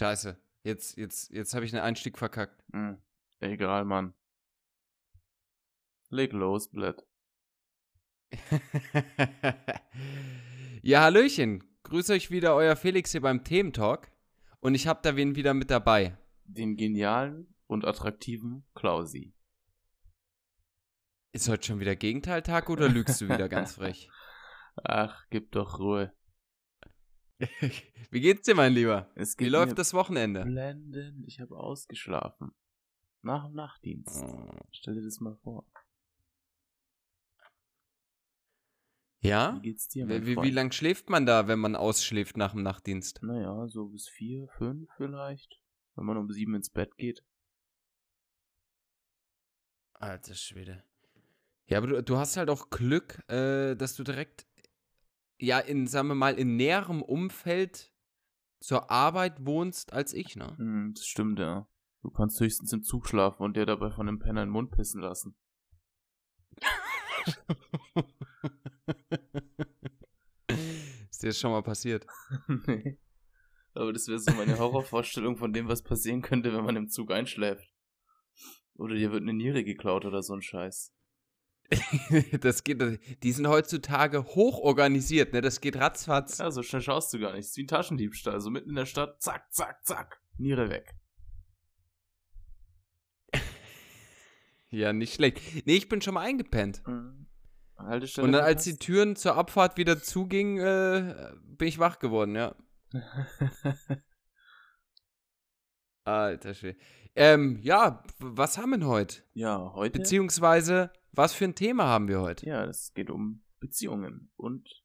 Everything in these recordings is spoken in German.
Scheiße. Jetzt, jetzt, jetzt habe ich einen Einstieg verkackt. Hm. Egal, Mann. Leg los, Blatt. ja, Hallöchen. Grüße euch wieder, euer Felix hier beim Thementalk. Und ich habe da wen wieder mit dabei. Den genialen und attraktiven Klausi. Ist heute schon wieder Gegenteiltag oder lügst du wieder ganz frech? Ach, gib doch Ruhe. Wie geht's dir, mein Lieber? Es Wie läuft das Wochenende? Blendend. Ich habe ausgeschlafen. Nach dem Nachtdienst. Oh. Stell dir das mal vor. Ja? Wie geht's dir, Wie, mein wie, wie lang schläft man da, wenn man ausschläft nach dem Nachtdienst? Naja, so bis vier, fünf vielleicht. Wenn man um sieben ins Bett geht. Alter Schwede. Ja, aber du, du hast halt auch Glück, äh, dass du direkt, ja, in, sagen wir mal, in näherem Umfeld zur Arbeit wohnst als ich, ne? Hm, das stimmt, ja. Du kannst höchstens im Zug schlafen und dir dabei von dem Penner in den Mund pissen lassen. Ist dir das schon mal passiert? nee. Aber das wäre so meine Horrorvorstellung von dem, was passieren könnte, wenn man im Zug einschläft. Oder dir wird eine Niere geklaut oder so ein Scheiß. das geht, die sind heutzutage hoch organisiert, ne? Das geht ratzfatz. Ja, so schnell schaust du gar nicht. Es ist wie ein Taschendiebstahl. So mitten in der Stadt, zack, zack, zack. Niere weg. Ja, nicht schlecht. Nee, ich bin schon mal eingepennt. Mhm. Haltestelle Und dann, als die. Türen zur Abfahrt wieder zugingen, äh, bin ich wach geworden, ja. Alter Schwede. Ähm, ja, was haben wir denn heute? ja, heute. Beziehungsweise, was für ein Thema haben wir heute? ja, es geht um Beziehungen und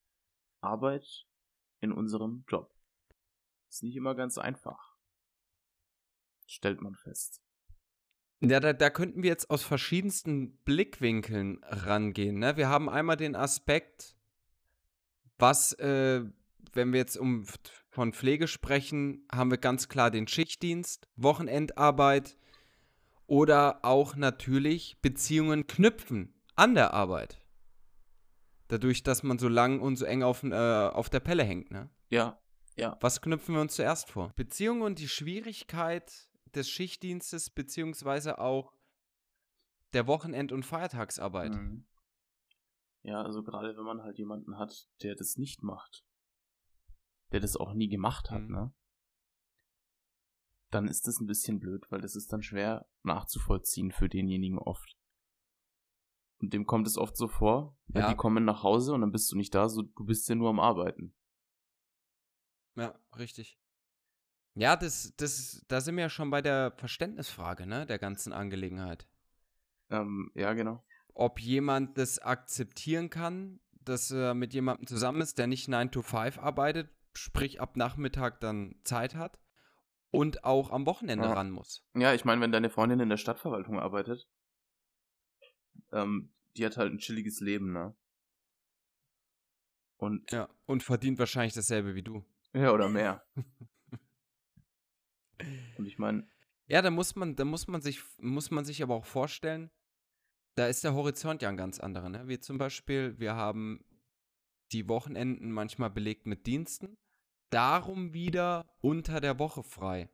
Arbeit in unserem Job. Ist nicht immer ganz einfach. Stellt man fest. Ja, da, da könnten wir jetzt aus verschiedensten Blickwinkeln rangehen. Ne? Wir haben einmal den Aspekt, was, äh, wenn wir jetzt um von Pflege sprechen, haben wir ganz klar den Schichtdienst, Wochenendarbeit oder auch natürlich Beziehungen knüpfen an der Arbeit. Dadurch, dass man so lang und so eng auf, äh, auf der Pelle hängt. Ne? Ja, ja. Was knüpfen wir uns zuerst vor? Beziehungen und die Schwierigkeit des Schichtdienstes, beziehungsweise auch der Wochenend- und Feiertagsarbeit. Mhm. Ja, also gerade wenn man halt jemanden hat, der das nicht macht, der das auch nie gemacht hat, Mhm. ne? Dann ist das ein bisschen blöd, weil das ist dann schwer nachzuvollziehen für denjenigen oft. Und dem kommt es oft so vor, ja. Ja. die kommen nach Hause und dann bist du nicht da, so du bist ja nur am Arbeiten. Ja, richtig. Ja, das, das, da sind wir ja schon bei der Verständnisfrage, ne, der ganzen Angelegenheit. Ähm, ja, genau. Ob jemand das akzeptieren kann, dass er mit jemandem zusammen ist, der nicht 9 to 5 arbeitet, sprich ab Nachmittag dann Zeit hat und auch am Wochenende Ja. ran muss. Ja, ich meine, wenn deine Freundin in der Stadtverwaltung arbeitet, ähm, die hat halt ein chilliges Leben, ne? Und Ja, und verdient wahrscheinlich dasselbe wie du. ja, oder mehr. Und ich meine, Ja, da muss man, da muss man sich, muss man sich aber auch vorstellen, da ist der Horizont ja ein ganz anderer. Ne? Wie zum Beispiel, wir haben die Wochenenden manchmal belegt mit Diensten, darum wieder unter der Woche frei.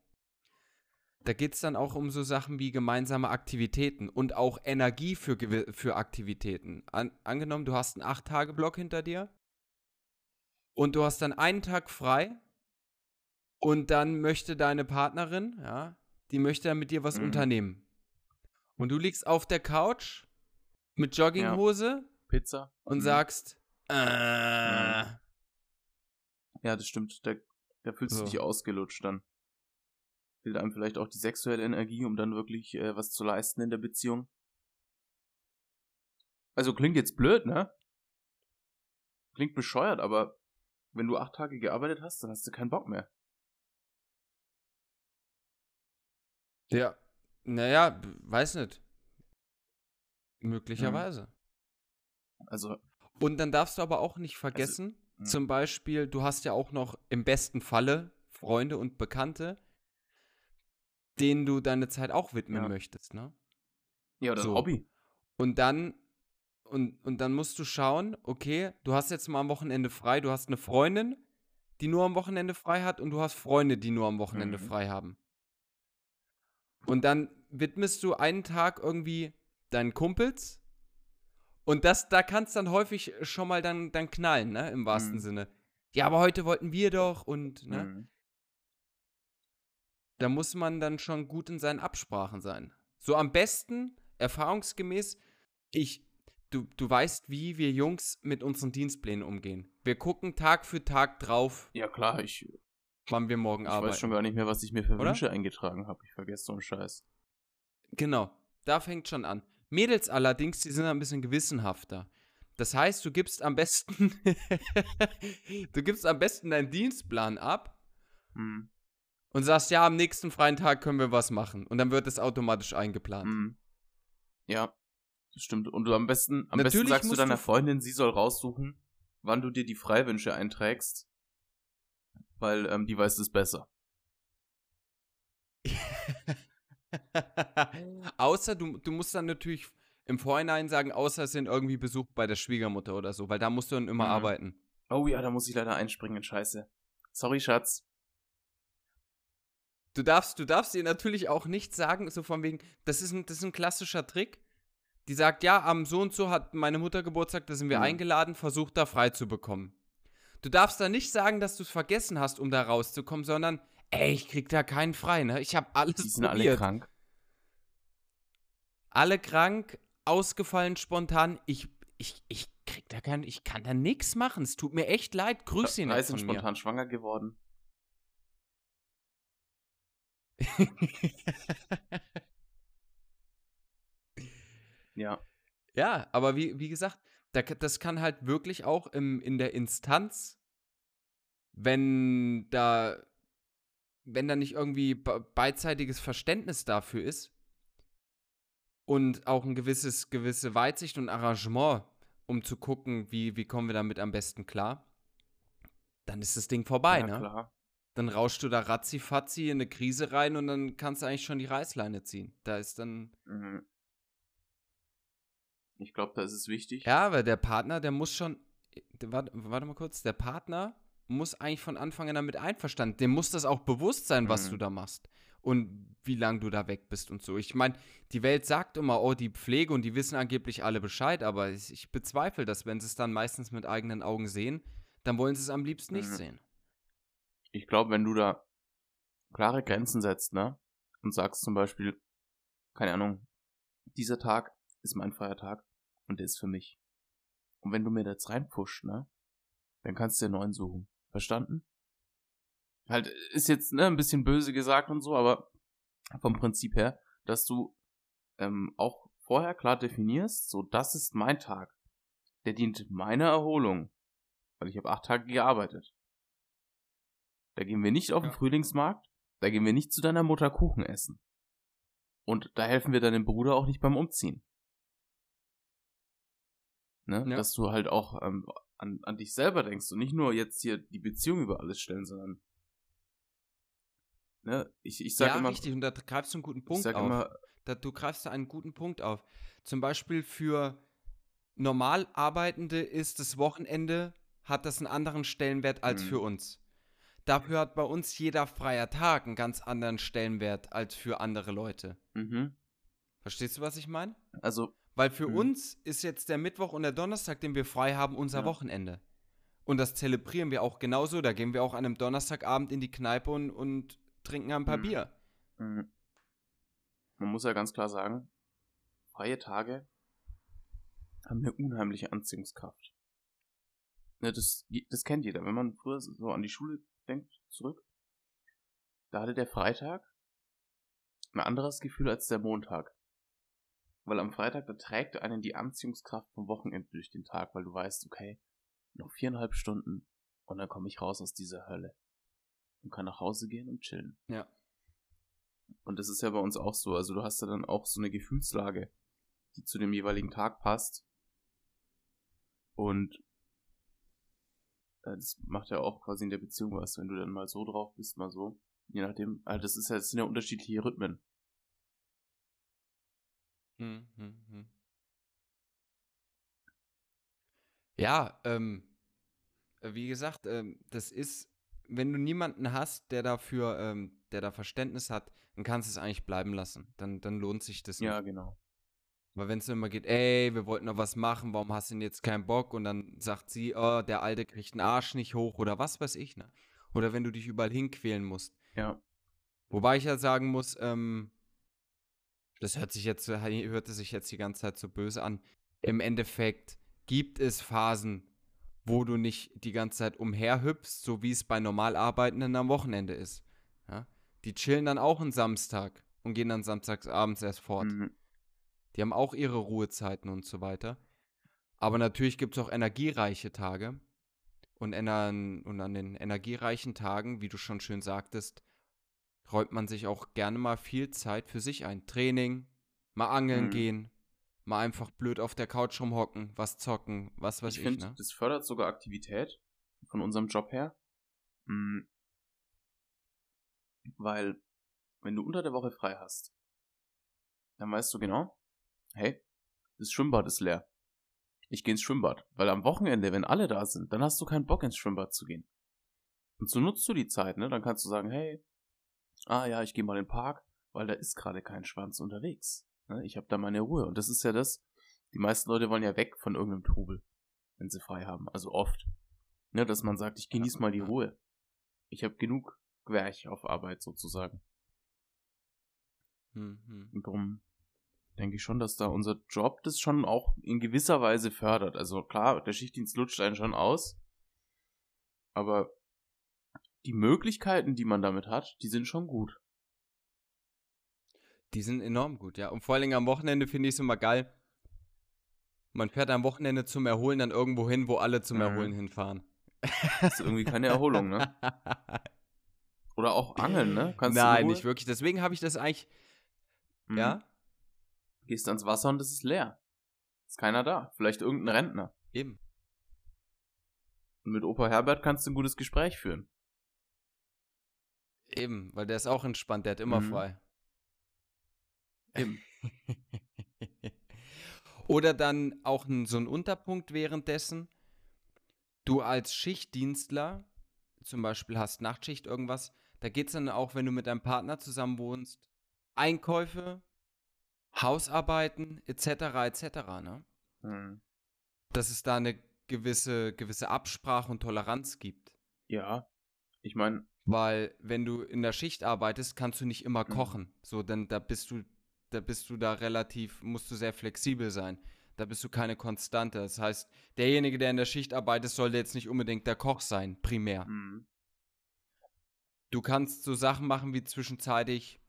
Da geht es dann auch um so Sachen wie gemeinsame Aktivitäten und auch Energie für, für Aktivitäten. An, angenommen, du hast einen 8-Tage-Block hinter dir und du hast dann einen Tag frei und dann möchte deine Partnerin, ja, die möchte dann mit dir was Mhm. unternehmen. Und du liegst auf der Couch mit Jogginghose Pizza. und Mhm. sagst, äh, Ja, das stimmt. Da, da fühlst So. du dich ausgelutscht dann. Fehlt einem vielleicht auch die sexuelle Energie, um dann wirklich äh, was zu leisten in der Beziehung. Also klingt jetzt blöd, ne? Klingt bescheuert, aber wenn du acht Tage gearbeitet hast, dann hast du keinen Bock mehr. ja, naja, weiß nicht. Möglicherweise. Also, Und dann darfst du aber auch nicht vergessen, Mhm. zum Beispiel, du hast ja auch noch im besten Falle Freunde und Bekannte, denen du deine Zeit auch widmen Ja. möchtest, ne? ja, oder So. ein Hobby. Und dann, und, und dann musst du schauen, okay, du hast jetzt mal am Wochenende frei, du hast eine Freundin, die nur am Wochenende frei hat und du hast Freunde, die nur am Wochenende Mhm. frei haben. Und dann widmest du einen Tag irgendwie deinen Kumpels und das, da kann es dann häufig schon mal dann, dann knallen, ne, im wahrsten Mhm. Sinne. Ja, aber heute wollten wir doch und, ne, Mhm. da muss man dann schon gut in seinen Absprachen sein. So am besten, erfahrungsgemäß, ich, du, du weißt, wie wir Jungs mit unseren Dienstplänen umgehen. Wir gucken Tag für Tag drauf, Ja, klar, ich, ich wann wir morgen arbeiten. weiß schon gar nicht mehr, was ich mir für? Wünsche eingetragen habe. Ich vergesse so einen Scheiß. Genau, da fängt schon an. Mädels allerdings, die sind ein bisschen gewissenhafter. Das heißt, du gibst am besten, du gibst am besten deinen Dienstplan ab Mhm. und sagst, ja, am nächsten freien Tag können wir was machen. Und dann wird es automatisch eingeplant. Mhm. Ja, das stimmt. Und du am besten, am besten Natürlich sagst du deiner du- Freundin, sie soll raussuchen, wann du dir die Freiwünsche einträgst, weil ähm, die weiß es besser. außer du, du musst dann natürlich im Vorhinein sagen, außer es sind irgendwie Besuch bei der Schwiegermutter oder so, weil da musst du dann immer Mhm. arbeiten. Oh ja, da muss ich leider einspringen, scheiße. Sorry, Schatz. Du darfst, du darfst ihr natürlich auch nicht sagen, so von wegen, das ist ein, das ist ein klassischer Trick. Die sagt, ja, am so und so hat meine Mutter Geburtstag, da sind wir Mhm. eingeladen, versucht da frei zu bekommen. Du darfst da nicht sagen, dass du es vergessen hast, um da rauszukommen, sondern, ey, ich krieg da keinen frei, ne? Ich habe alles Die sind alle probiert. krank. alle krank, ausgefallen spontan. Ich, ich, ich krieg da keinen, ich kann da nichts machen. Es tut mir echt leid. Grüß ihn sind von mir. spontan schwanger geworden. Ja. ja, aber wie, wie gesagt, da, das kann halt wirklich auch im, in der Instanz, wenn da, wenn da nicht irgendwie be- beidseitiges Verständnis dafür ist und auch ein gewisses, gewisse Weitsicht und Arrangement, um zu gucken, wie, wie kommen wir damit am besten klar, dann ist das Ding vorbei, ja, ne? klar. dann rauschst du da ratzifatzi in eine Krise rein und dann kannst du eigentlich schon die Reißleine ziehen. Da ist dann. Mhm. Ich glaube, da ist es wichtig. Ja, aber der Partner, der muss schon. der- Warte, warte mal kurz. Der Partner muss eigentlich von Anfang an damit einverstanden. Dem muss das auch bewusst sein, was Mhm. du da machst. Und wie lange du da weg bist und so. Ich meine, die Welt sagt immer, oh, die Pflege und die wissen angeblich alle Bescheid, aber ich, ich bezweifle das, wenn sie es dann meistens mit eigenen Augen sehen, dann wollen sie es am liebsten nicht Mhm. sehen. Ich glaube, wenn du da klare Grenzen setzt, ne? Und sagst zum Beispiel, keine Ahnung, dieser Tag ist mein Feiertag und der ist für mich. Und wenn du mir da jetzt reinpusht, ne? Dann kannst du dir einen neuen suchen. Verstanden? Halt, ist jetzt, ne, ein bisschen böse gesagt und so, aber vom Prinzip her, dass du ähm, auch vorher klar definierst, so, das ist mein Tag. Der dient meiner Erholung. Weil ich habe acht Tage gearbeitet. Da gehen wir nicht auf den Ja. Frühlingsmarkt, da gehen wir nicht zu deiner Mutter Kuchen essen. Und da helfen wir deinem Bruder auch nicht beim Umziehen. Ne? Ja. Dass du halt auch ähm, an, an dich selber denkst und nicht nur jetzt hier die Beziehung über alles stellen, sondern ne? ich, ich sag ja, immer, richtig. Und da greifst du einen guten Punkt auf. immer, da, du greifst da einen guten Punkt auf. Zum Beispiel für normal Arbeitende ist das Wochenende, hat das einen anderen Stellenwert als Mhm. für uns. Dafür hat bei uns jeder freier Tag einen ganz anderen Stellenwert als für andere Leute. mhm. Verstehst du, was ich meine? also Weil für Mhm. uns ist jetzt der Mittwoch und der Donnerstag, den wir frei haben, unser Ja. Wochenende. Und das zelebrieren wir auch genauso. Da gehen wir auch an einem Donnerstagabend in die Kneipe und, und trinken ein paar Mhm. Bier. Mhm. Man muss ja ganz klar sagen, freie Tage haben eine unheimliche Anziehungskraft. Ne, das, das kennt jeder. Wenn man früher so an die Schule denkt, zurück, da hatte der Freitag ein anderes Gefühl als der Montag. Weil am Freitag, da trägt einen die Anziehungskraft vom Wochenende durch den Tag, weil du weißt, okay, noch viereinhalb Stunden und dann komme ich raus aus dieser Hölle. Und kann nach Hause gehen und chillen. Ja. Und das ist ja bei uns auch so. Also du hast ja dann auch so eine Gefühlslage, die zu dem jeweiligen Tag passt. Und äh, das macht ja auch quasi in der Beziehung was, wenn du dann mal so drauf bist, mal so. Je nachdem, also das ist ja, das sind ja unterschiedliche Rhythmen. Hm, hm, hm. Ja, ähm, äh, wie gesagt, ähm, das ist wenn du niemanden hast, der dafür, ähm, der da Verständnis hat, dann kannst du es eigentlich bleiben lassen. Dann, dann lohnt sich das nicht. Ja, genau. Weil wenn es immer geht, ey, wir wollten noch was machen, warum hast du denn jetzt keinen Bock? Und dann sagt sie, oh, der Alte kriegt einen Arsch nicht hoch oder was weiß ich, ne? Oder wenn du dich überall hinquälen musst. Ja. Wobei ich ja sagen muss, ähm, das hört sich jetzt, hörte sich jetzt die ganze Zeit so böse an. Im Endeffekt gibt es Phasen, wo du nicht die ganze Zeit umherhüpfst, so wie es bei normal Arbeitenden am Wochenende ist. Ja? Die chillen dann auch einen Samstag und gehen dann samstags abends erst fort. Mhm. Die haben auch ihre Ruhezeiten und so weiter. Aber natürlich gibt es auch energiereiche Tage. Und an den energiereichen Tagen, wie du schon schön sagtest, räumt man sich auch gerne mal viel Zeit für sich ein. Training, mal angeln Mhm. gehen, mal einfach blöd auf der Couch rumhocken, was zocken, was weiß ich ich, finde, ne? das fördert sogar Aktivität von unserem Job her. Mhm. Weil, wenn du unter der Woche frei hast, dann weißt du genau, hey, das Schwimmbad ist leer. Ich gehe ins Schwimmbad. Weil am Wochenende, wenn alle da sind, dann hast du keinen Bock ins Schwimmbad zu gehen. Und so nutzt du die Zeit, ne? Dann kannst du sagen, hey, ah ja, ich gehe mal in den Park, weil da ist gerade kein Schwanz unterwegs. Ne? Ich habe da meine Ruhe. Und das ist ja das, die meisten Leute wollen ja weg von irgendeinem Trubel, wenn sie frei haben. Also oft. Ne, dass man sagt, ich genieße mal die. Ruhe. Ich habe genug Werch auf Arbeit sozusagen. Mhm. Und darum denke ich schon, dass da unser Job das schon auch in gewisser Weise fördert. Also klar, der Schichtdienst lutscht einen schon aus. Aber die Möglichkeiten, die man damit hat, die sind schon gut. Die sind enorm gut, ja. Und vor allen Dingen am Wochenende finde ich es immer geil. Man fährt am Wochenende zum Erholen dann irgendwo hin, wo alle zum Mhm. Erholen hinfahren. Das ist irgendwie keine Erholung, ne? Oder auch Angeln, ne? Kannst Nein, nicht wirklich. Deswegen habe ich das eigentlich, Mhm. ja, Gehst ans Wasser und es ist leer. Ist keiner da. Vielleicht irgendein Rentner. eben. Und mit Opa Herbert kannst du ein gutes Gespräch führen. Eben, weil der ist auch entspannt, der hat immer Mhm. frei. Eben. Oder dann auch ein, so ein Unterpunkt währenddessen. Du als Schichtdienstler, zum Beispiel hast Nachtschicht irgendwas, da geht es dann auch, wenn du mit deinem Partner zusammen wohnst, Einkäufe, Hausarbeiten etc. etc. Ne? Mhm. Dass es da eine gewisse, gewisse Absprache und Toleranz gibt. Ja. Ich meine, Weil wenn du in der Schicht arbeitest, kannst du nicht immer Mhm. kochen. So, dann da bist du, da bist du da relativ, musst du sehr flexibel sein. Da bist du keine Konstante. Das heißt, derjenige, der in der Schicht arbeitet, sollte jetzt nicht unbedingt der Koch sein, primär. mhm. Du kannst so Sachen machen wie zwischenzeitig,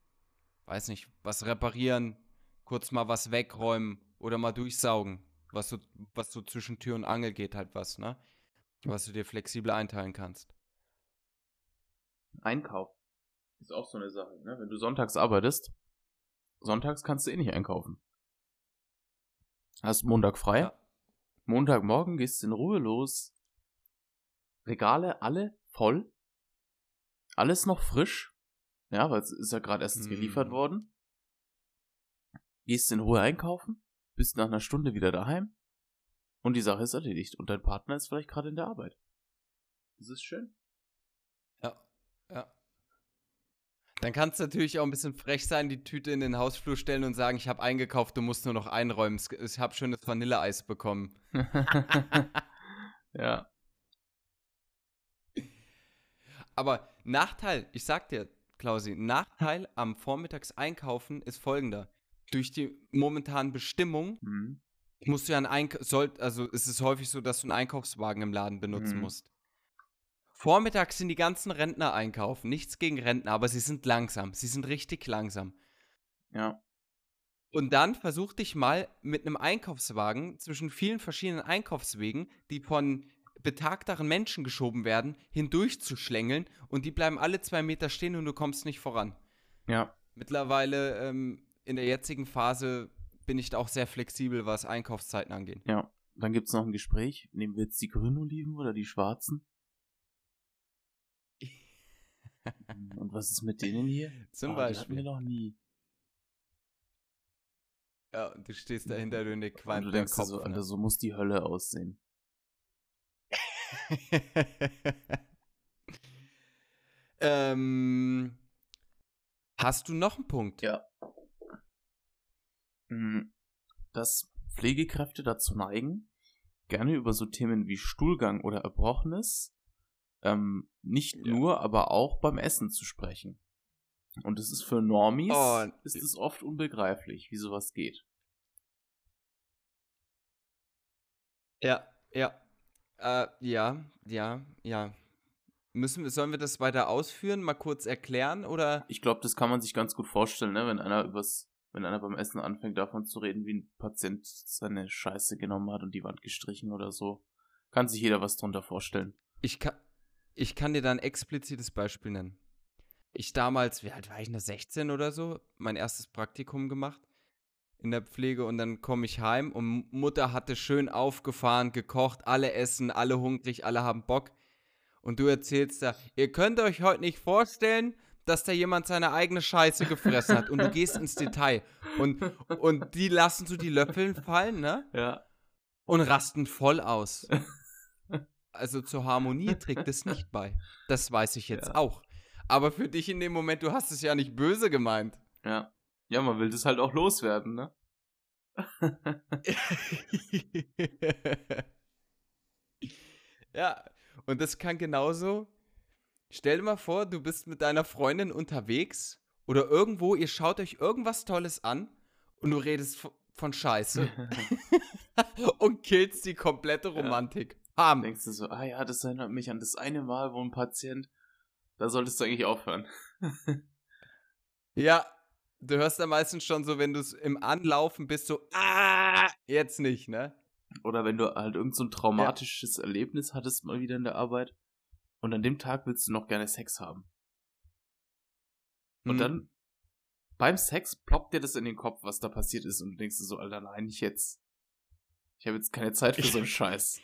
weiß nicht, was reparieren, kurz mal was wegräumen oder mal durchsaugen, was so, was so zwischen Tür und Angel geht halt was, ne? Was du dir flexibel einteilen kannst. Einkauf ist auch so eine Sache, ne? Wenn du sonntags arbeitest, sonntags kannst du eh nicht einkaufen. Hast Montag frei. Ja. Montagmorgen gehst du in Ruhe los. Regale alle voll. Alles noch frisch. Ja, weil es ist ja gerade erst Mhm. geliefert worden. Gehst in Ruhe einkaufen, bist nach einer Stunde wieder daheim und die Sache ist erledigt und dein Partner ist vielleicht gerade in der Arbeit. Das ist schön. Ja, ja. Dann kannst du natürlich auch ein bisschen frech sein, die Tüte in den Hausflur stellen und sagen, ich habe eingekauft, du musst nur noch einräumen. Ich habe schönes Vanilleeis bekommen. ja. Aber Nachteil, ich sag dir, Klausi, Nachteil am Vormittags einkaufen ist folgender. Durch die momentanen Bestimmungen Mhm. musst du ja einen Eink soll, also es ist häufig so, dass du einen Einkaufswagen im Laden benutzen Mhm. musst. Vormittags sind die ganzen Rentner einkaufen. Nichts gegen Rentner, aber sie sind langsam. Sie sind richtig langsam. Ja. Und dann versuch dich mal mit einem Einkaufswagen zwischen vielen verschiedenen Einkaufswegen, die von betagteren Menschen geschoben werden, hindurchzuschlängeln und die bleiben alle zwei Meter stehen und du kommst nicht voran. Ja. Mittlerweile ähm, in der jetzigen Phase bin ich da auch sehr flexibel, was Einkaufszeiten angeht. Ja. Dann gibt's noch ein Gespräch. Nehmen wir jetzt die grünen Oliven oder die schwarzen? Und was ist mit denen hier? Zum Ah, die hatten wir Beispiel. noch nie. Ja, du stehst dahinter, du ne Und qualmt du der denkst Kopf. so, ne? Alter, so muss die Hölle aussehen. Ähm, hast du noch einen Punkt? Ja. Mm, Dass Pflegekräfte dazu neigen, gerne über so Themen wie Stuhlgang oder Erbrochenes ähm, nicht Ja. nur, aber auch beim Essen zu sprechen. Und es ist für Normies Oh, ist es oft unbegreiflich, wie sowas geht. Ja, ja. Äh, ja, ja, ja. Müssen wir, sollen wir das weiter ausführen, mal kurz erklären oder? Ich glaube, das kann man sich ganz gut vorstellen, ne? wenn einer übers, wenn einer beim Essen anfängt davon zu reden, wie ein Patient seine Scheiße genommen hat und die Wand gestrichen oder so. Kann sich jeder was drunter vorstellen. Ich kann, ich kann dir da ein explizites Beispiel nennen. Ich damals, wie alt war ich, noch 16 oder so, mein erstes Praktikum gemacht in der Pflege und dann komme ich heim und Mutter hatte schön aufgefahren, gekocht, alle essen, alle hungrig, alle haben Bock. Und du erzählst da, ihr könnt euch heute nicht vorstellen, dass da jemand seine eigene Scheiße gefressen hat und du gehst ins Detail und, und die lassen so die Löffeln fallen, ne? Ja. und rasten voll aus. Also zur Harmonie trägt es nicht bei. Das weiß ich jetzt Ja. auch. Aber für dich in dem Moment, du hast es ja nicht böse gemeint. Ja. Ja, man will das halt auch loswerden, ne? ja, und das kann genauso. Stell dir mal vor, du bist mit deiner Freundin unterwegs oder irgendwo, ihr schaut euch irgendwas Tolles an und du redest von Scheiße und killst die komplette Romantik. Bam. Denkst du so, ah ja, das erinnert mich an das eine Mal, wo ein Patient, da solltest du eigentlich aufhören. Ja, du hörst da meistens schon so, wenn du es im Anlaufen bist, so, ah, jetzt nicht, ne? Oder wenn du halt irgend so ein traumatisches Erlebnis hattest mal wieder in der Arbeit und an dem Tag willst du noch gerne Sex haben. Und Hm. dann beim Sex ploppt dir das in den Kopf, was da passiert ist und du denkst dir so, Alter, nein, nicht jetzt. Ich habe jetzt keine Zeit für so einen Scheiß.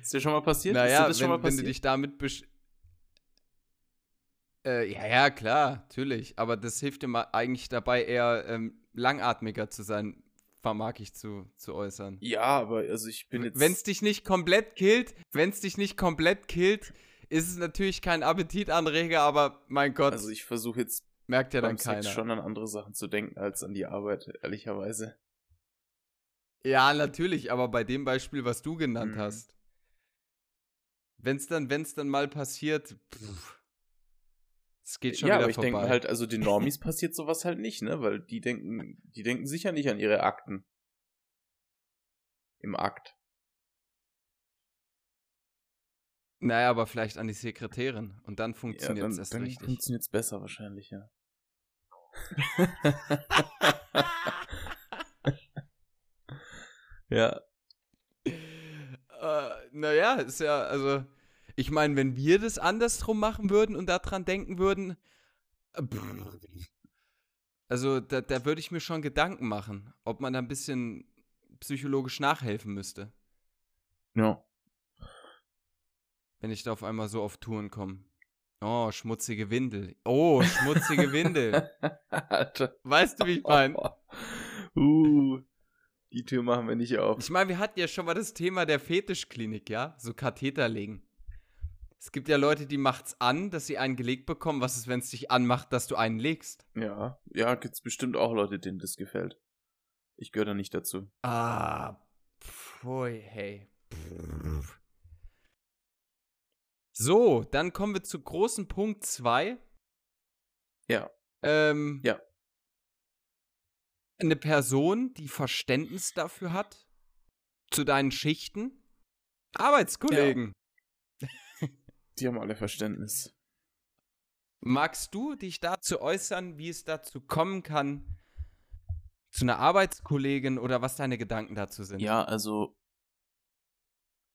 Ist dir schon mal passiert? ist dir Naja, das wenn, schon mal wenn passiert? du dich damit besch äh, ja, ja, klar, natürlich. Aber das hilft dir mal eigentlich dabei, eher ähm, langatmiger zu sein, vermag ich zu, zu äußern. ja, aber also ich bin jetzt. Wenn es dich nicht komplett killt, wenn es dich nicht komplett killt, ist es natürlich kein Appetitanreger, aber mein Gott, also ich versuche jetzt merkt ja dann keiner. Sex schon an andere Sachen zu denken als an die Arbeit, ehrlicherweise. Ja, natürlich, aber bei dem Beispiel, was du genannt Mhm. hast, wenn's dann, wenn's dann mal passiert, es geht schon ja, wieder aber ich vorbei. denke halt, also den Normis passiert sowas halt nicht, ne? Weil die denken, die denken sicher nicht an ihre Akten. Im Akt. naja, aber vielleicht an die Sekretärin und dann Ja, funktioniert dann, es erst dann richtig. funktioniert es besser wahrscheinlich, ja. ja. Äh, naja, ist ja, also, ich meine, wenn wir das andersrum machen würden und daran denken würden, also da, da würde ich mir schon Gedanken machen, ob man da ein bisschen psychologisch nachhelfen müsste, Ja. wenn ich da auf einmal so auf Touren komme. Oh, schmutzige Windel. Oh, schmutzige Windel. Alter. Weißt du, wie ich meine? Uh, die Tür machen wir nicht auf. Ich meine, wir hatten ja schon mal das Thema der Fetischklinik, ja? So Katheter legen. Es gibt ja Leute, die macht's an, dass sie einen gelegt bekommen. Was ist, wenn es dich anmacht, dass du einen legst? Ja, ja, gibt's bestimmt auch Leute, denen das gefällt. Ich gehöre da nicht dazu. Ah, pfui, hey. So, dann kommen wir zu großen Punkt 2. Ja. Ähm, Ja. Eine Person, die Verständnis dafür hat, zu deinen Schichten. Arbeitskollegen. Die haben alle Verständnis. Magst du dich dazu äußern, wie es dazu kommen kann, zu einer Arbeitskollegin oder was deine Gedanken dazu sind? Ja, also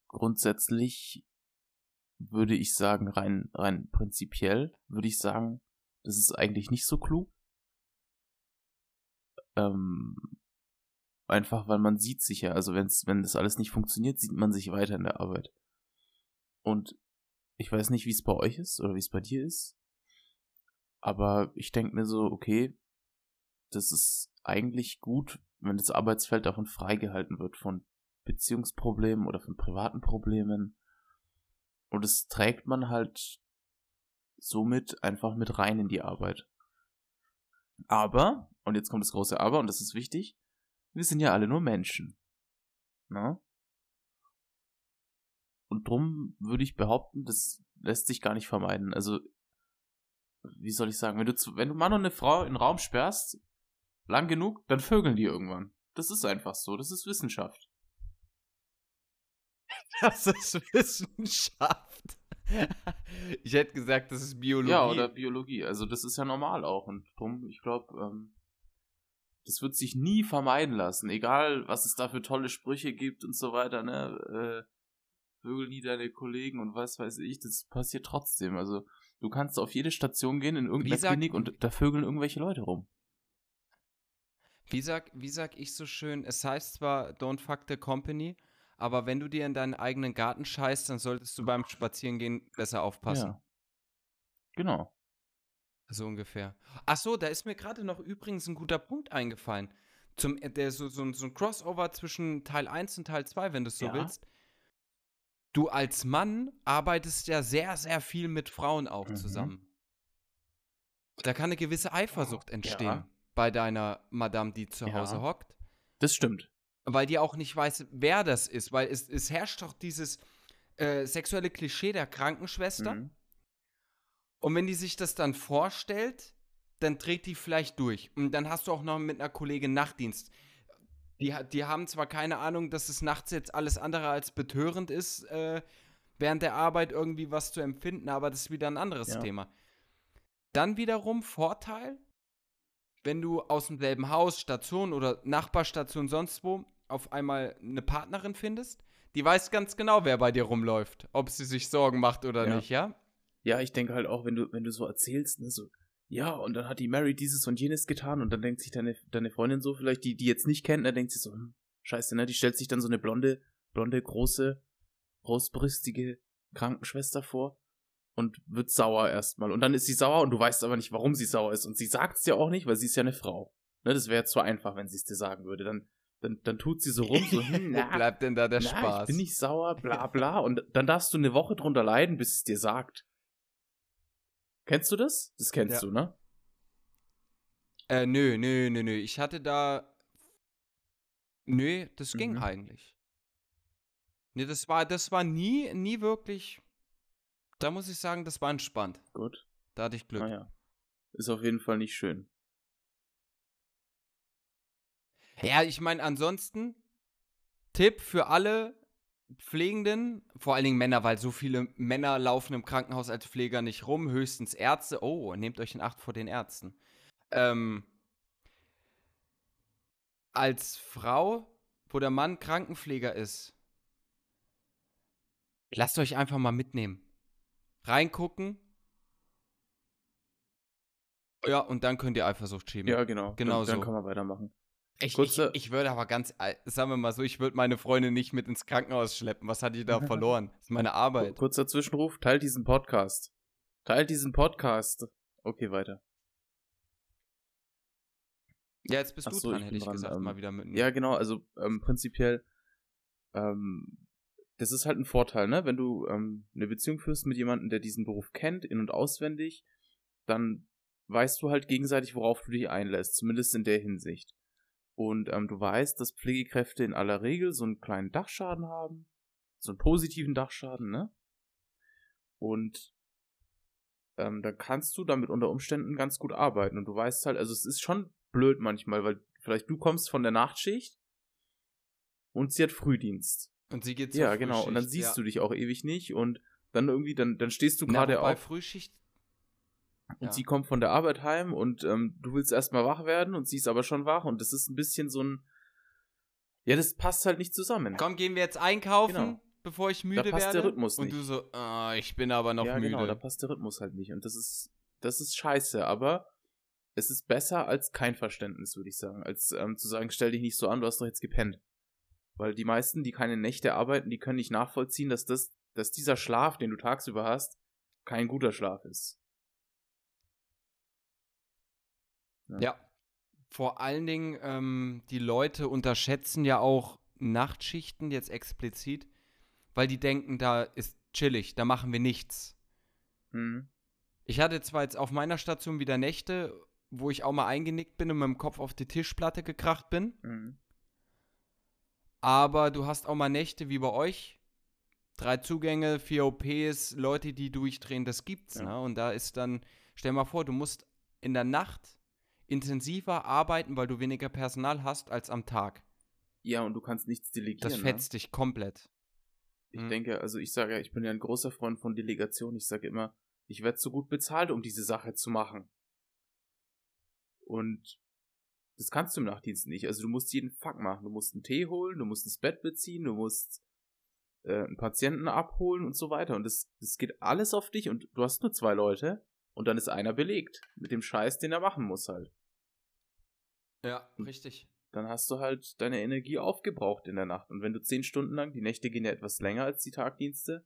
grundsätzlich würde ich sagen, rein, rein prinzipiell würde ich sagen, das ist eigentlich nicht so klug. Ähm, einfach weil man sieht sich ja, also wenn's, wenn das alles nicht funktioniert, sieht man sich weiter in der Arbeit. Und ich weiß nicht, wie es bei euch ist oder wie es bei dir ist, aber ich denke mir so, okay, das ist eigentlich gut, wenn das Arbeitsfeld davon freigehalten wird, von Beziehungsproblemen oder von privaten Problemen. Und es trägt man halt somit einfach mit rein in die Arbeit. Aber, und jetzt kommt das große Aber, und das ist wichtig, wir sind ja alle nur Menschen. Na? Und drum würde ich behaupten, das lässt sich gar nicht vermeiden. Also, wie soll ich sagen, wenn du, wenn du Mann und eine Frau in den Raum sperrst, lang genug, dann vögeln die irgendwann. Das ist einfach so, das ist Wissenschaft. Das ist Wissenschaft. ich hätte gesagt, das ist Biologie. Ja, oder Biologie. Also das ist ja normal auch. Und drum, ich glaube, ähm, das wird sich nie vermeiden lassen. Egal, was es da für tolle Sprüche gibt und so weiter, ne? Äh, Vögel nie deine Kollegen und was weiß ich, das passiert trotzdem. Also du kannst auf jede Station gehen in irgendeiner Klinik und da vögeln irgendwelche Leute rum. Wie sag, wie sag ich so schön, es heißt zwar Don't fuck the company, aber wenn du dir in deinen eigenen Garten scheißt, dann solltest du beim Spazierengehen besser aufpassen. Ja. Genau. So ungefähr. Ach so, da ist mir gerade noch übrigens ein guter Punkt eingefallen. Zum, äh, der, so, so, so ein Crossover zwischen Teil 1 und Teil 2, wenn du es so ja. willst. Du als Mann arbeitest ja sehr, sehr viel mit Frauen auch mhm. zusammen. Da kann eine gewisse Eifersucht entstehen ja. bei deiner Madame, die zu ja. Hause hockt. Das stimmt weil die auch nicht weiß, wer das ist, weil es, es herrscht doch dieses äh, sexuelle Klischee der Krankenschwester. Mhm. Und wenn die sich das dann vorstellt, dann dreht die vielleicht durch. Und dann hast du auch noch mit einer Kollegin Nachtdienst. Die, die haben zwar keine Ahnung, dass es nachts jetzt alles andere als betörend ist, äh, während der Arbeit irgendwie was zu empfinden, aber das ist wieder ein anderes ja. Thema. Dann wiederum Vorteil, wenn du aus demselben Haus, Station oder Nachbarstation sonst wo auf einmal eine Partnerin findest, die weiß ganz genau, wer bei dir rumläuft, ob sie sich Sorgen macht oder ja. nicht, ja? Ja, ich denke halt auch, wenn du, wenn du so erzählst, ne, so, ja, und dann hat die Mary dieses und jenes getan und dann denkt sich deine, deine Freundin so vielleicht, die, die jetzt nicht kennt, da denkt sich so, hm, scheiße, ne, die stellt sich dann so eine blonde, blonde, große, großbrüstige Krankenschwester vor und wird sauer erstmal. Und dann ist sie sauer und du weißt aber nicht, warum sie sauer ist. Und sie sagt es ja auch nicht, weil sie ist ja eine Frau. Ne, das wäre zu einfach, wenn sie es dir sagen würde. Dann dann, dann tut sie so rum, so, hm, na, Wo bleibt denn da der na, Spaß? Ich bin nicht sauer, bla bla. Und dann darfst du eine Woche drunter leiden, bis es dir sagt. Kennst du das? Das kennst ja. du, ne? Äh, nö, nö, nö, nö. Ich hatte da. Nö, das ging mhm. eigentlich. Nee, das war, das war nie, nie wirklich. Da muss ich sagen, das war entspannt. Gut. Da hatte ich Glück. Naja. Ist auf jeden Fall nicht schön. Ja, ich meine, ansonsten, Tipp für alle Pflegenden, vor allen Dingen Männer, weil so viele Männer laufen im Krankenhaus als Pfleger nicht rum, höchstens Ärzte. Oh, nehmt euch in Acht vor den Ärzten. Ähm, als Frau, wo der Mann Krankenpfleger ist, lasst euch einfach mal mitnehmen. Reingucken. Ja, und dann könnt ihr Eifersucht schieben. Ja, genau. Genau dann, so. Dann kann man weitermachen. Ich, ich, ich, würde aber ganz, sagen wir mal so, ich würde meine Freundin nicht mit ins Krankenhaus schleppen. Was hatte ich da verloren? Das ist meine Arbeit. Kurzer Zwischenruf, teilt diesen Podcast. Teilt diesen Podcast. Okay, weiter. Ja, jetzt bist Ach du so, dran, hätte ich dran, gesagt, ähm, mal wieder mit. Ja, genau, also ähm, prinzipiell, ähm, das ist halt ein Vorteil, ne? Wenn du ähm, eine Beziehung führst mit jemandem, der diesen Beruf kennt, in- und auswendig, dann weißt du halt gegenseitig, worauf du dich einlässt, zumindest in der Hinsicht. Und ähm, du weißt, dass Pflegekräfte in aller Regel so einen kleinen Dachschaden haben. So einen positiven Dachschaden, ne? Und ähm, da kannst du damit unter Umständen ganz gut arbeiten. Und du weißt halt, also es ist schon blöd manchmal, weil vielleicht du kommst von der Nachtschicht und sie hat Frühdienst. Und sie geht zur Ja, genau. Und dann siehst ja. du dich auch ewig nicht und dann irgendwie, dann, dann stehst du gerade auf. Bei Frühschicht und ja. sie kommt von der Arbeit heim und ähm, du willst erstmal wach werden und sie ist aber schon wach und das ist ein bisschen so ein. Ja, das passt halt nicht zusammen. Komm, gehen wir jetzt einkaufen, genau. bevor ich müde werde. Da passt werde. der Rhythmus nicht. Und du so, oh, ich bin aber noch ja, müde. Genau, da passt der Rhythmus halt nicht. Und das ist, das ist scheiße, aber es ist besser als kein Verständnis, würde ich sagen. Als ähm, zu sagen, stell dich nicht so an, du hast doch jetzt gepennt. Weil die meisten, die keine Nächte arbeiten, die können nicht nachvollziehen, dass das, dass dieser Schlaf, den du tagsüber hast, kein guter Schlaf ist. Ja. ja. Vor allen Dingen, ähm, die Leute unterschätzen ja auch Nachtschichten jetzt explizit, weil die denken, da ist chillig, da machen wir nichts. Mhm. Ich hatte zwar jetzt auf meiner Station wieder Nächte, wo ich auch mal eingenickt bin und mit dem Kopf auf die Tischplatte gekracht bin. Mhm. Aber du hast auch mal Nächte wie bei euch. Drei Zugänge, vier OPs, Leute, die durchdrehen, das gibt's. Ja. Ne? Und da ist dann, stell mal vor, du musst in der Nacht intensiver arbeiten, weil du weniger Personal hast als am Tag. Ja, und du kannst nichts delegieren. Das ne? fetzt dich komplett. Ich Mhm. denke, also ich sage ja, ich bin ja ein großer Freund von Delegation. Ich sage immer, ich werde so gut bezahlt, um diese Sache zu machen. Und das kannst du im Nachtdienst nicht. Also du musst jeden Fuck machen. Du musst einen Tee holen, du musst das Bett beziehen, du musst äh, einen Patienten abholen und so weiter. Und das, das geht alles auf dich und du hast nur zwei Leute und dann ist einer belegt mit dem Scheiß, den er machen muss halt. Ja, richtig. Dann hast du halt deine Energie aufgebraucht in der Nacht. Und wenn du zehn Stunden lang, die Nächte gehen ja etwas länger als die Tagdienste,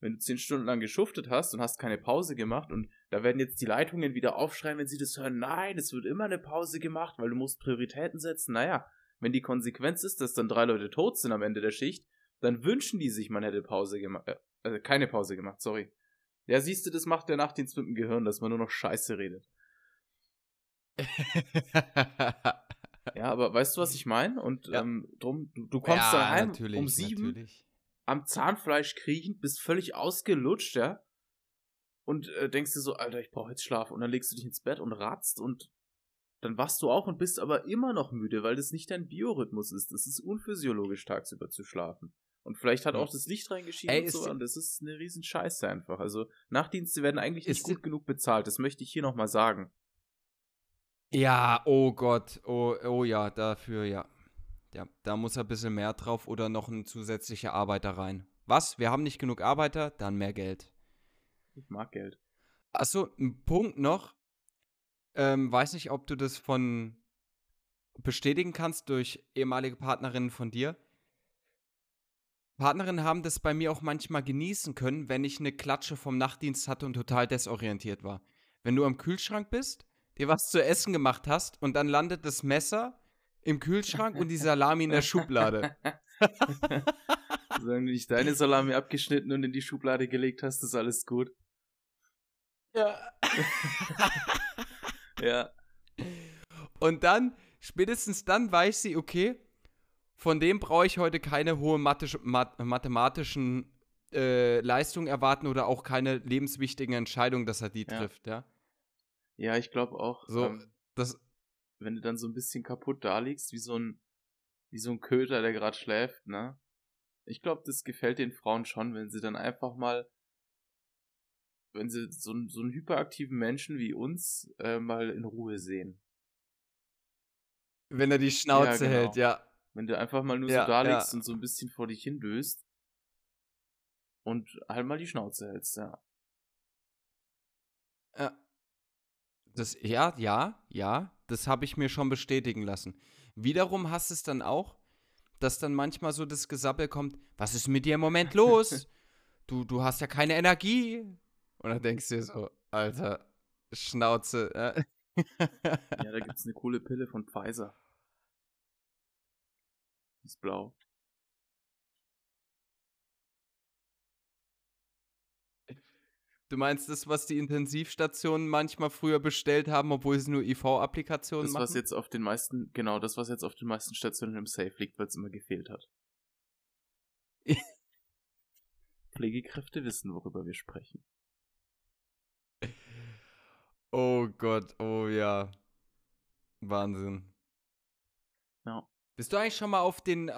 wenn du zehn Stunden lang geschuftet hast und hast keine Pause gemacht und da werden jetzt die Leitungen wieder aufschreien, wenn sie das hören, nein, es wird immer eine Pause gemacht, weil du musst Prioritäten setzen. Naja, wenn die Konsequenz ist, dass dann drei Leute tot sind am Ende der Schicht, dann wünschen die sich, man hätte Pause gemacht, äh, also keine Pause gemacht, sorry. Ja, siehst du, das macht der Nachtdienst mit dem Gehirn, dass man nur noch Scheiße redet. Ja, aber weißt du, was ich meine? Und Ja. ähm, drum, du, du kommst dann heim um sieben, natürlich. am Zahnfleisch kriechend, bist völlig ausgelutscht, ja? Und äh, denkst dir so, Alter, ich brauche jetzt Schlaf. Und dann legst du dich ins Bett und ratzt und dann wachst du auf und bist aber immer noch müde, weil das nicht dein Biorhythmus ist. Das ist unphysiologisch, tagsüber zu schlafen. Und vielleicht hat Ja. auch das Licht reingeschieden Ey, und so. Und das ist eine riesen Scheiße einfach. Also Nachtdienste werden eigentlich nicht gut genug bezahlt. Das möchte ich hier nochmal sagen. Ja, oh Gott, oh, oh ja, dafür ja. Ja, da muss ein bisschen mehr drauf oder noch ein zusätzlicher Arbeiter rein. Was? Wir haben nicht genug Arbeiter? Dann mehr Geld. Ich mag Geld. Achso, ein Punkt noch. Ähm, weiß nicht, ob du das von bestätigen kannst durch ehemalige Partnerinnen von dir. Partnerinnen haben das bei mir auch manchmal genießen können, wenn ich eine Klatsche vom Nachtdienst hatte und total desorientiert war. Wenn du am Kühlschrank bist, dir was zu essen gemacht hast und dann landet das Messer im Kühlschrank und die Salami in der Schublade. Solange du nicht deine Salami abgeschnitten und in die Schublade gelegt hast, ist alles gut. Ja. Ja. Und dann, spätestens dann weiß sie, okay, von dem brauche ich heute keine hohe mathisch, mat, mathematischen äh, Leistungen erwarten oder auch keine lebenswichtigen Entscheidungen, dass er die Ja. trifft, ja. Ja, ich glaube auch, So, ähm, das, wenn du dann so ein bisschen kaputt da liegst, wie so ein, wie so ein Köter, der gerade schläft, ne? Ich glaube, das gefällt den Frauen schon, wenn sie dann einfach mal, wenn sie so, einen- so einen hyperaktiven Menschen wie uns äh, mal in Ruhe sehen. wenn er die Schnauze genau. hält, ja. Wenn du einfach mal nur Ja, so da ja. und so ein bisschen vor dich hin döst und halt mal die Schnauze hältst, ja. Ja. Das, ja, ja, ja, das habe ich mir schon bestätigen lassen. Wiederum hast es dann auch, dass dann manchmal so das Gesappel kommt, was ist mit dir im Moment los? du, du hast ja keine Energie. Und dann denkst du dir so, Alter, Schnauze. Äh. Ja, da gibt's eine coole Pille von Pfizer. Die ist blau. Du meinst das, was die Intensivstationen manchmal früher bestellt haben, obwohl sie nur IV-Applikationen Das, machen? was jetzt auf den meisten, genau, das, was jetzt auf den meisten Stationen im Safe liegt, weil es immer gefehlt hat. Pflegekräfte wissen, worüber wir sprechen. Oh Gott, oh ja. Wahnsinn. Ja. Bist du eigentlich schon mal auf den, äh,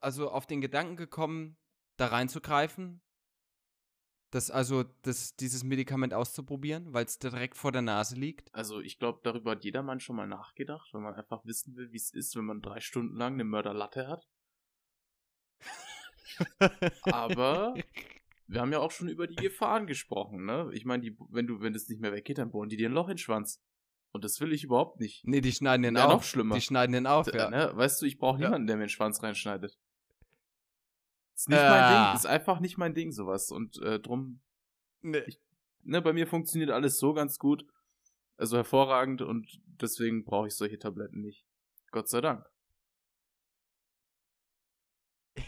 also auf den Gedanken gekommen, da reinzugreifen? Das, also, das, dieses Medikament auszuprobieren, weil es direkt vor der Nase liegt? Also ich glaube, darüber hat jedermann schon mal nachgedacht, wenn man einfach wissen will, wie es ist, wenn man drei Stunden lang eine Mörderlatte hat. Aber wir haben ja auch schon über die Gefahren gesprochen, ne? Ich meine, wenn du, wenn das nicht mehr weggeht, dann bohren die dir ein Loch in den Schwanz. Und das will ich überhaupt nicht. Nee, die schneiden den Ja, auf. noch schlimmer. Die schneiden den auf, ja. ne? Weißt du, ich brauche Ja. niemanden, der mir den Schwanz reinschneidet. Ist nicht mein Ah. Ding, ist einfach nicht mein Ding, sowas. Und äh, drum, Nee. ne, bei mir funktioniert alles so ganz gut. Also hervorragend und deswegen brauche ich solche Tabletten nicht. Gott sei Dank.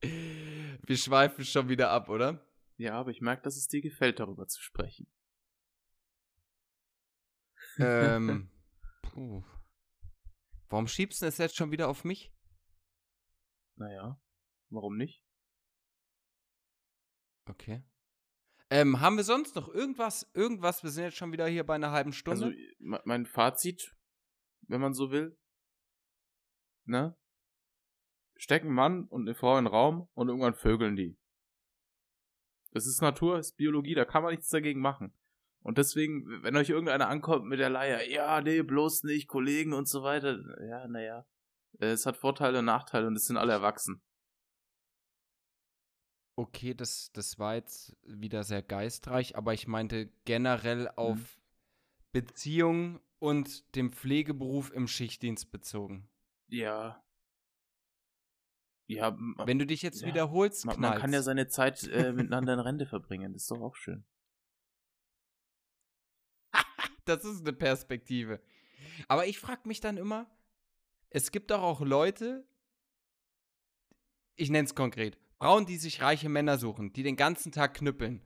Wir schweifen schon wieder ab, oder? Ja, aber ich merke, dass es dir gefällt, darüber zu sprechen. Ähm, puh. Warum schiebst du das jetzt schon wieder auf mich? Naja, warum nicht? Okay. Ähm, haben wir sonst noch irgendwas, irgendwas, wir sind jetzt schon wieder hier bei einer halben Stunde. Also, mein Fazit, wenn man so will, ne? Stecken Mann und eine Frau in den Raum und irgendwann vögeln die. Das ist Natur, ist Biologie, da kann man nichts dagegen machen. Und deswegen, wenn euch irgendeiner ankommt mit der Leier, ja, nee, bloß nicht, Kollegen und so weiter, ja, naja. Es hat Vorteile und Nachteile und es sind alle erwachsen. Okay, das, das war jetzt wieder sehr geistreich, aber ich meinte generell auf mhm. Beziehungen und dem Pflegeberuf im Schichtdienst bezogen. Ja. Ja. Wenn du dich jetzt ja. wiederholst, man, man, kann ja seine Zeit äh, miteinander in Rente verbringen, das ist doch auch schön. das ist eine Perspektive. Aber ich frage mich dann immer, es gibt doch auch Leute, ich nenne es konkret, Frauen, die sich reiche Männer suchen, die den ganzen Tag knüppeln.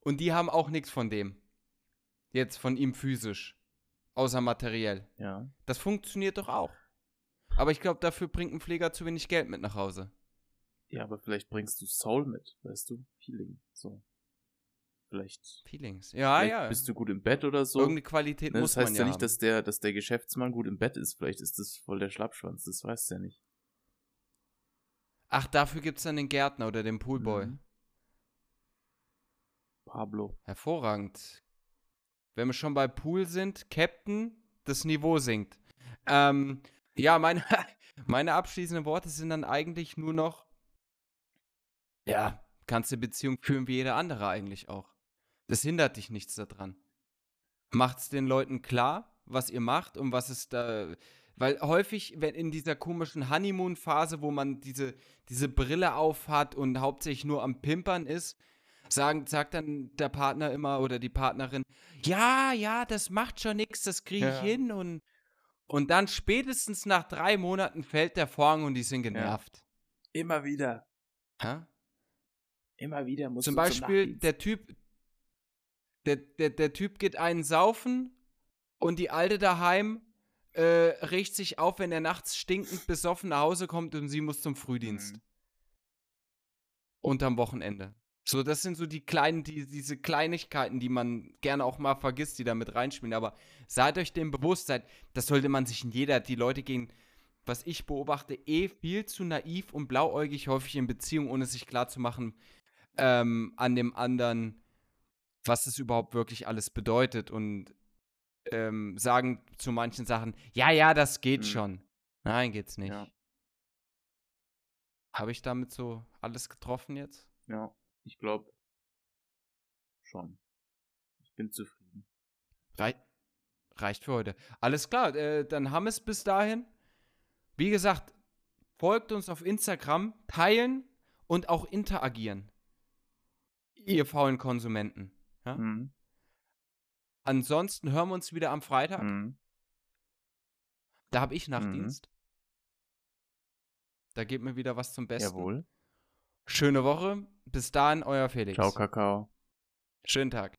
Und die haben auch nichts von dem. Jetzt von ihm physisch. Außer materiell. Ja. Das funktioniert doch auch. Aber ich glaube, dafür bringt ein Pfleger zu wenig Geld mit nach Hause. Ja, aber vielleicht bringst du Soul mit, weißt du? Feeling. So. Vielleicht. Feelings. Ja, vielleicht ja. Bist du gut im Bett oder so? Irgendeine Qualität ne, muss man ja. Das heißt ja nicht, dass der, dass der Geschäftsmann gut im Bett ist. Vielleicht ist das voll der Schlappschwanz. Das weißt du ja nicht. Ach, dafür gibt es dann den Gärtner oder den Poolboy. Mhm. Pablo. Hervorragend. Wenn wir schon bei Pool sind, Captain, das Niveau sinkt. Ähm, ja, meine, meine abschließenden Worte sind dann eigentlich nur noch, ja, kannst du Beziehung führen wie jeder andere eigentlich auch. Das hindert dich nichts daran. Macht's den Leuten klar, was ihr macht und was es da, weil häufig, wenn in dieser komischen Honeymoon-Phase, wo man diese, diese Brille aufhat und hauptsächlich nur am Pimpern ist, sagen, sagt dann der Partner immer oder die Partnerin, ja, ja, das macht schon nichts, das kriege ich ja. hin und, und dann spätestens nach drei Monaten fällt der Vorhang und die sind genervt. Ja. Immer wieder. Hä? Immer wieder muss Zum Beispiel zum der Typ, der, der, der Typ geht einen saufen und die Alte daheim äh, regt sich auf, wenn er nachts stinkend besoffen nach Hause kommt und sie muss zum Frühdienst. Mhm. Unterm Wochenende. So, das sind so die kleinen, die, diese Kleinigkeiten, die man gerne auch mal vergisst, die da mit reinspielen. Aber seid euch dem bewusst, seid, das sollte man sich in jeder, die Leute gehen, was ich beobachte, eh viel zu naiv und blauäugig häufig in Beziehungen, ohne sich klarzumachen ähm, an dem anderen, was es überhaupt wirklich alles bedeutet. Und ähm, sagen zu manchen Sachen, ja, ja, das geht hm. schon. Nein, geht's nicht. Ja. Habe ich damit so alles getroffen jetzt? Ja, ich glaube schon. Ich bin zufrieden. Rei reicht für heute. Alles klar, äh, dann haben wir es bis dahin. Wie gesagt, folgt uns auf Instagram, teilen und auch interagieren. Ihr faulen Konsumenten. Ja? Mhm. Ansonsten hören wir uns wieder am Freitag. Mhm. Da habe ich Nachtdienst. Mhm. Da geht mir wieder was zum Besten. Jawohl. Schöne Woche. Bis dahin, euer Felix. Ciao, Kakao. Schönen Tag.